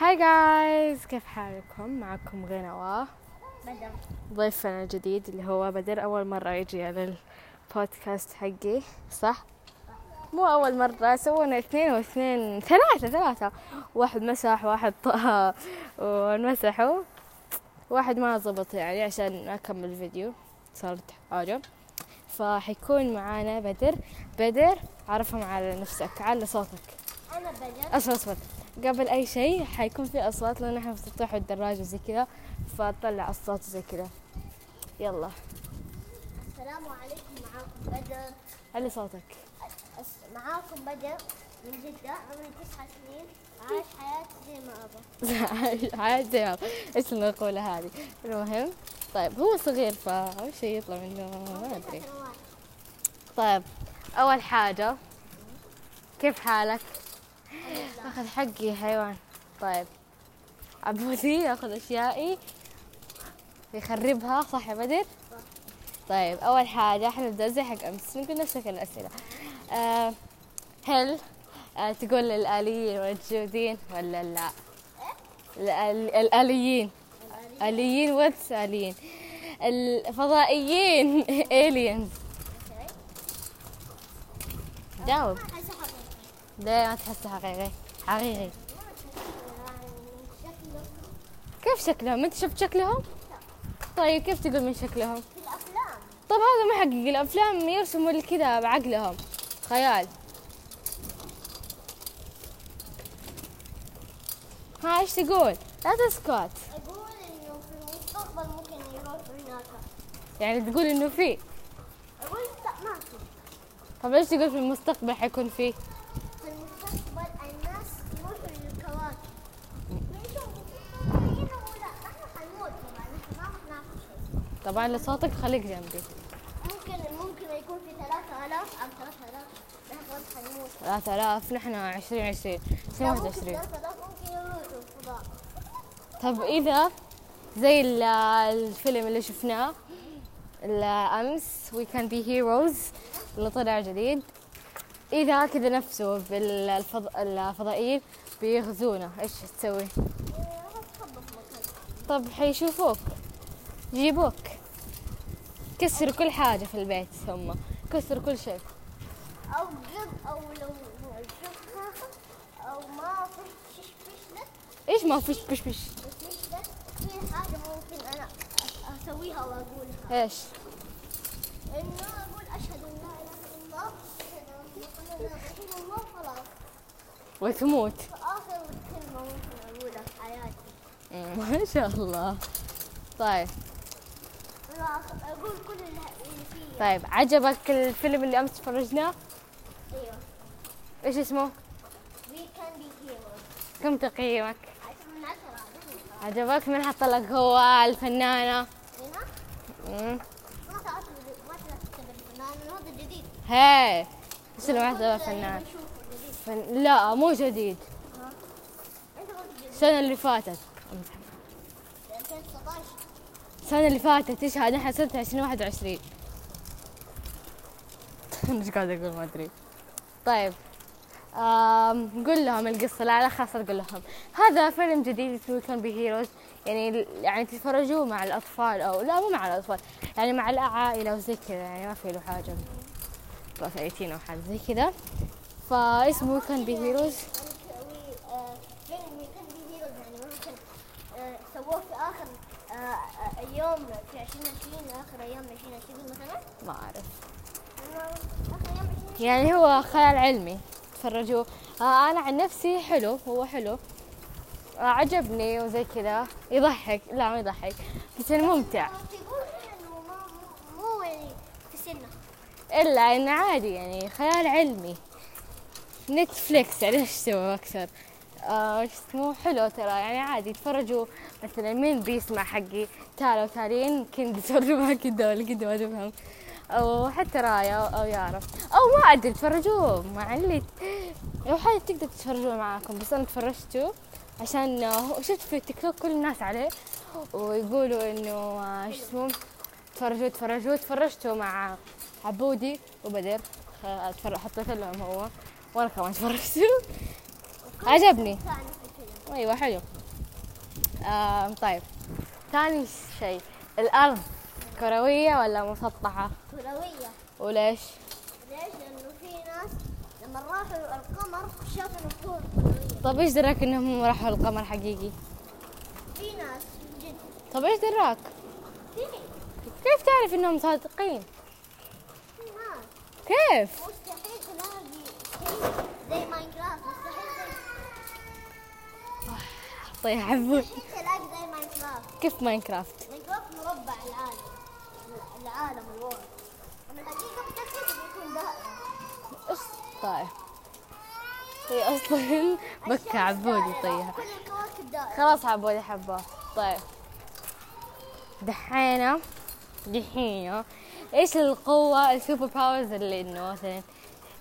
هاي جايز كيف حالكم؟ معكم غنوة بدر. ضيفنا الجديد اللي هو بدر. أول مرة يجي على البودكاست حقي صح؟ مو أول مرة. سوينا اثنين واثنين ثلاثة ثلاثة. واحد مسح واحد طه. ونمسحوا واحد ما زبط يعني عشان ما كمل الفيديو. صارت حاجة. فحيكون معانا بدر. بدر عرفهم على نفسك على صوتك. أنا بدر. أصبر أصبر. قبل أي شيء حيكون في أصوات لأن إحنا في سطوح الدراجه زي كذا فطلع الصوت زي كذا. يلا. السلام عليكم معاكم بدر. علي صوتك. معاكم بدر من جدة عمري تسعة سنين عايش حياتي زي ما أبغى. عاد زي ما- إيش المقولة هذه؟ المهم طيب هو صغير فوش يطلع منه ما أدري. تسع سنوات. طيب أول حاجة كيف حالك؟ أخذ حقي حيوان. طيب. عبودي يأخذ أشيائي. يخربها صح يا بدر؟ طيب أول حاجة إحنا نبدأ زي حق أمس. نقول نفس الأسئلة. آه هل آه تقول الاليين والجودين ولا لا؟ الآل- الآليين. آليين واتس آليين. الفضائيين. Aliens. جاوب. ليه ما تحسه حقيقي؟ حقيقي. كيف شكلهم؟ انت شفت شكلهم؟ طيب كيف تقول من شكلهم؟ في الأفلام. طب هذا ما حقيقي الأفلام يرسموا كذا بعقلهم. خيال ها إيش تقول؟ لا تسكت. أقول إنه في المستقبل ممكن يروح هناك. يعني تقول إنه في؟ أقول لا ما في. طب إيش تقول في المستقبل حيكون في في المستقبل الناس يروحوا للكواكب ويشوفوا هنا ولا نحن حنموت طبعا نحن ما حناكل طبعا لصوتك خليك جنبي. ممكن ممكن يكون في 3000 أو 3000 نحن حنموت 3000 نحن 2020 لا، ممكن 2021 3000 ممكن الفضاء. طب إذا زي ال- الفيلم اللي شفناه ال- أمس We Can Be Heroes اللي طلع جديد. إذا كذا نفسه بالفضائيين بيغزونا؟ إيش تسوي؟ مكان. طب حيشوفوك. يجيبوك كسروا كل حاجة في البيت هم كسروا كل شيء. أو قد أو لو أو ما فيش فشلت إيش ما فيش بش بش في حاجة ممكن أنا أسويها وأقولها. إيش؟ إنه أقول أشهد أن لا إله إلا الله أشهد أن رسول الله خلاص. وتموت. آخر كلمة ممكن أقولها في حياتي. ما شاء الله. طيب. أقول كل اللي فيه طيب عجبك الفيلم اللي أمس تفرجناه؟ أيوه. إيش اسمه؟ Be heroes. كم تقييمك؟ من عشرة عجبك. من حط لك هو الفنانة. مم. ما تعرف ما تعرف تكتب الفنان هذا جديد. هي إيش اللي ما فنان فن... لا مو جديد. السنة اللي فاتت. السنة اللي فاتت إيش هذا نحن سنة 2021 إيش قاعد أقول؟ ما أدري. طيب. آم قول لهم القصة لا لا خلاص أقول لهم. هذا فيلم جديد اسمه كان بي هيروز يعني يعني تتفرجوه مع الأطفال أو لا مو مع الأطفال يعني مع العائلة وزي كذا يعني ما في له حاجة. فايتين أو حاجة زي كذا. فاسمه كان بي هيروز فيلم كان بي هيروز يعني ممكن آه، سووه في اخر آه، آه، يوم في 2020 اخر أيام 2020 مثلا ما 2020 يعني هو خيال علمي تفرجوه آه أنا عن نفسي حلو هو حلو آه عجبني وزي كذا يضحك لا ما يضحك بس يعني ممتع يعني الا انه عادي يعني خيال علمي نتفليكس يعني إيش سوى أكثر آه إيش اسمه حلو ترى. يعني عادي تفرجوا مثلا مين بيسمع حقي. تالو تالين كنت تفرجوا معي كذا ولا كذا ما تفهم. أو حتى رايا أو يارا. أو ما أدري تفرجوه مع اللي لو حد تقدر تتفرجوا معاكم. بس أنا تفرجته عشان آه، شفت في التيك توك كل الناس عليه ويقولوا إنه آه، إيش اسمه تفرجوا تفرجوا تفرجتوا مع عبودي وبدر. حطيت لهم هو. وأنا كمان تفرجت عجبني. أيوه حلو. آه طيب. ثاني شيء الأرض كروية ولا مسطحة؟ كروية. وليش؟ ليش؟ لأنه في ناس لما راحوا القمر شافوا كورة كروية. طب إيش دراك إنهم راحوا القمر حقيقي؟ في ناس جد. طب إيش دراك؟ في كيف تعرف إنهم صادقين؟ في ناس. كيف مستحيل تلاقي شيء زي ماينكرافت مستحيل زي ماينكرافت. كيف ماينكرافت؟ ماينكرافت مربع العالم. العالم الوورد أما الحقيقة متأكد بيكون إيش طيب هي أصلا. بكى عبودي طيب دائرة خلاص عبودي حبه. طيب دحينا دحينا إيش القوة السوبر باورز اللي إنه مثلا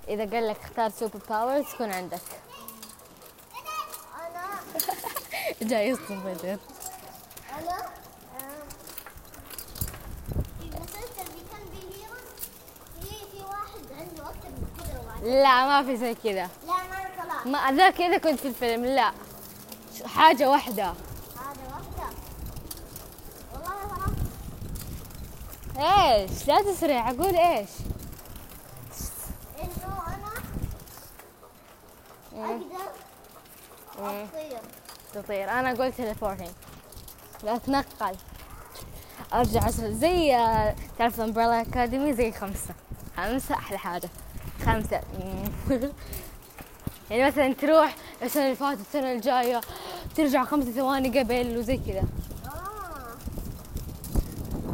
إذا قال لك اختار سوبر باورز تكون عندك أنا جاي يصدم بدر أنا آه، في مسلسل في في واحد عنده أكثر من لا ما في زي كذا. لا ما طلع ما ذاك إذا كنت في الفيلم لا. حاجة واحدة. هذا واحدة والله إيش؟ لا تسرع أقول إيش؟ إنه أنا أقدر أطير. تطير. أنا قلت تليبورتينج لا تنقل. أرجع عشر زي آه، تعرف امبريلا اكاديمي زي خمسة. خمسة أحلى حاجة. خمسة. يعني مثلا تروح السنة اللي فاتت السنة الجاية ترجع خمسة ثواني قبل وزي كذا. آه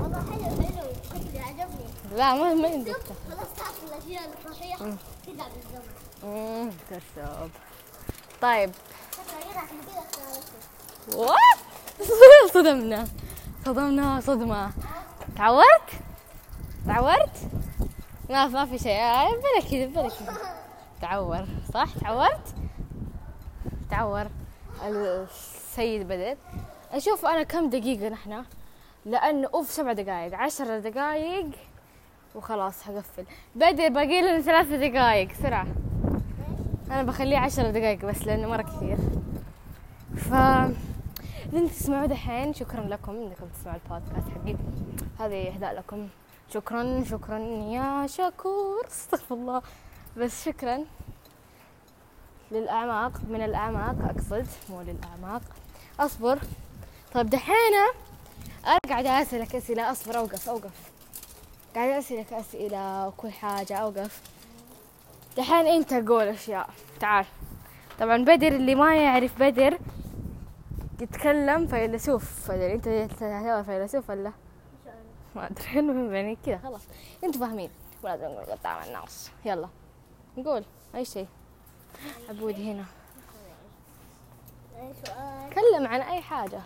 والله حلو حلو. شكلي عجبني. لا ما ما عندك شوف خلاص تعرف الأشياء الصحيحة ترجع بالزمن أمم، كسب طيب. صدمنا. صدمنا صدمة. تعورت؟ تعورت؟ ما ما في شيء. آه، بلا كذا بلا كذا تعور صح؟ تعورت؟ تعور. السيد بدر أشوف أنا كم دقيقة نحن؟ لأنه أوف سبع دقائق عشر دقائق وخلاص حقفل بدر باقي لنا ثلاث دقائق بسرعة أنا بخليه عشر دقائق بس لأنه مرة كثير. ف اللي تسمعوا دحين. شكرا لكم إنكم تسمعوا البودكاست حقي. هذه إهداء لكم. شكرا شكرا يا شكور أستغفر الله. بس شكرا للأعماق. من الأعماق أقصد مو للأعماق. أصبر. طيب دحين أنا قاعدة أسألك أسئلة. أصبر أوقف أوقف. قاعدة أسألك أسئلة وكل حاجة أوقف. دحين أنت قول أشياء. تعال. طبعا بدر اللي ما يعرف بدر يتكلم فيلسوف. بدر انت تعتبر فيلسوف ولا؟ ما أدري. المهم يعني كذا خلاص. أنتوا فاهمين. ولازم نقول قدام الناس. يلا. نقول أي شيء. عبودي هنا. تكلم عن أي حاجة.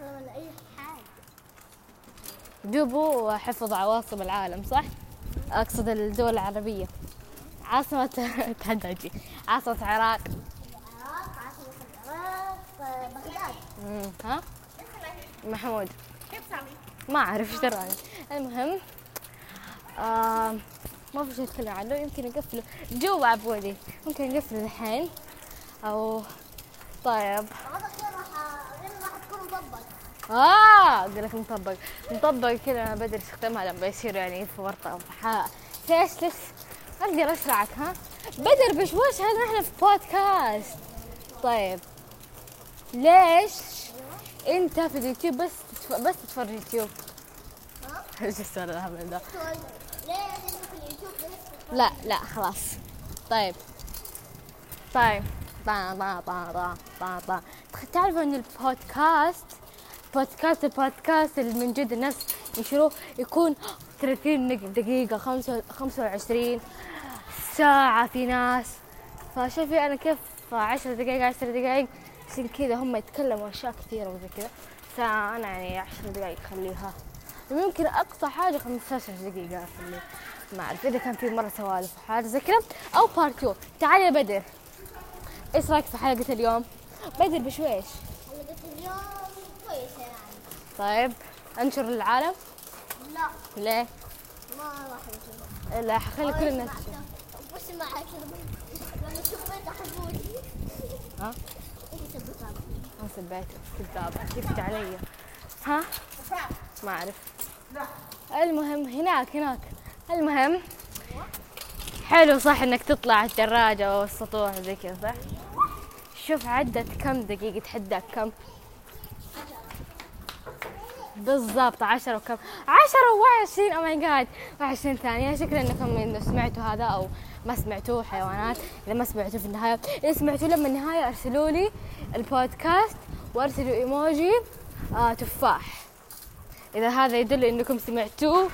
ولا أي حاجة دوبو وحفظ عواصم العالم صح؟ أقصد الدول العربية. أجي. عاصمة العراق العراق عاصمة العراق آه، بغداد مم، ها؟ محمود. كيف سامي؟ ما أعرف إيش دراني المهم آه ما في شيء اتكلم عنه يمكن اقفله جو عبودي ممكن نقفله الحين؟ أو طيب. آه أقول لك مطبق. مطبق كذا أنا بدري استخدمها لما يصير يعني في ورطة ليش ليش أقدر اشرعك ها؟ بدر بشوش هذا إحنا في بودكاست. طيب. ليش انت في اليوتيوب بس تتف... بس تتفرج يوتيوب ها؟ إيش السؤال الهبل ده سؤال ليه انت في اليوتيوب بس لا لا خلاص. طيب. طيب. طا طا طا طا طا طا تعرفوا إن البودكاست بودكاست البودكاست اللي من جد الناس ينشروه يكون 30 دقيقة 25 ساعة في ناس. فشوفي أنا كيف 10 دقائق 10 دقائق عشان كذا هم يتكلموا أشياء كثيرة وزي كذا. فانا يعني 10 دقائق خليها. ممكن أقصى حاجة 15 دقيقة اخلي ما اعرف إذا كان في مرة سوالف وحاجة زي كذا. أو بارت 2 تعال يا بدر. إيش رأيك في حلقة اليوم؟ بدر بشويش. حلقة اليوم كويسة يعني. طيب أنشر للعالم لا. ليه؟ ما راح نشوف لا حخلي كل الناس تشوف. بس معك لما شفت حبوبي ها؟ سبيته كذاب كذبت علي. ها؟ ما أعرف. المهم هناك هناك. المهم حلو صح إنك تطلع الدراجة أو السطوح زي كذا. صح شوف عدت كم دقيقة حدك كم؟ بالضبط عشرة وكم؟ عشرة وعشرين أو ماي جاد وعشرين ثانية. شكرا انكم إنه سمعتوا هذا أو ما سمعتوه حيوانات. إذا ما سمعتوه في النهاية إذا سمعتوه لما النهاية أرسلوا لي البودكاست وأرسلوا إيموجي آه تفاح. إذا هذا يدل إنكم سمعتوه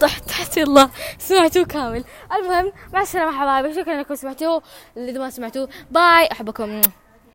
طحت تحت الله. سمعتوه كامل. المهم مع السلامة حبايبي. شكرا انكم سمعتوه. اللي ما سمعتوه باي. أحبكم.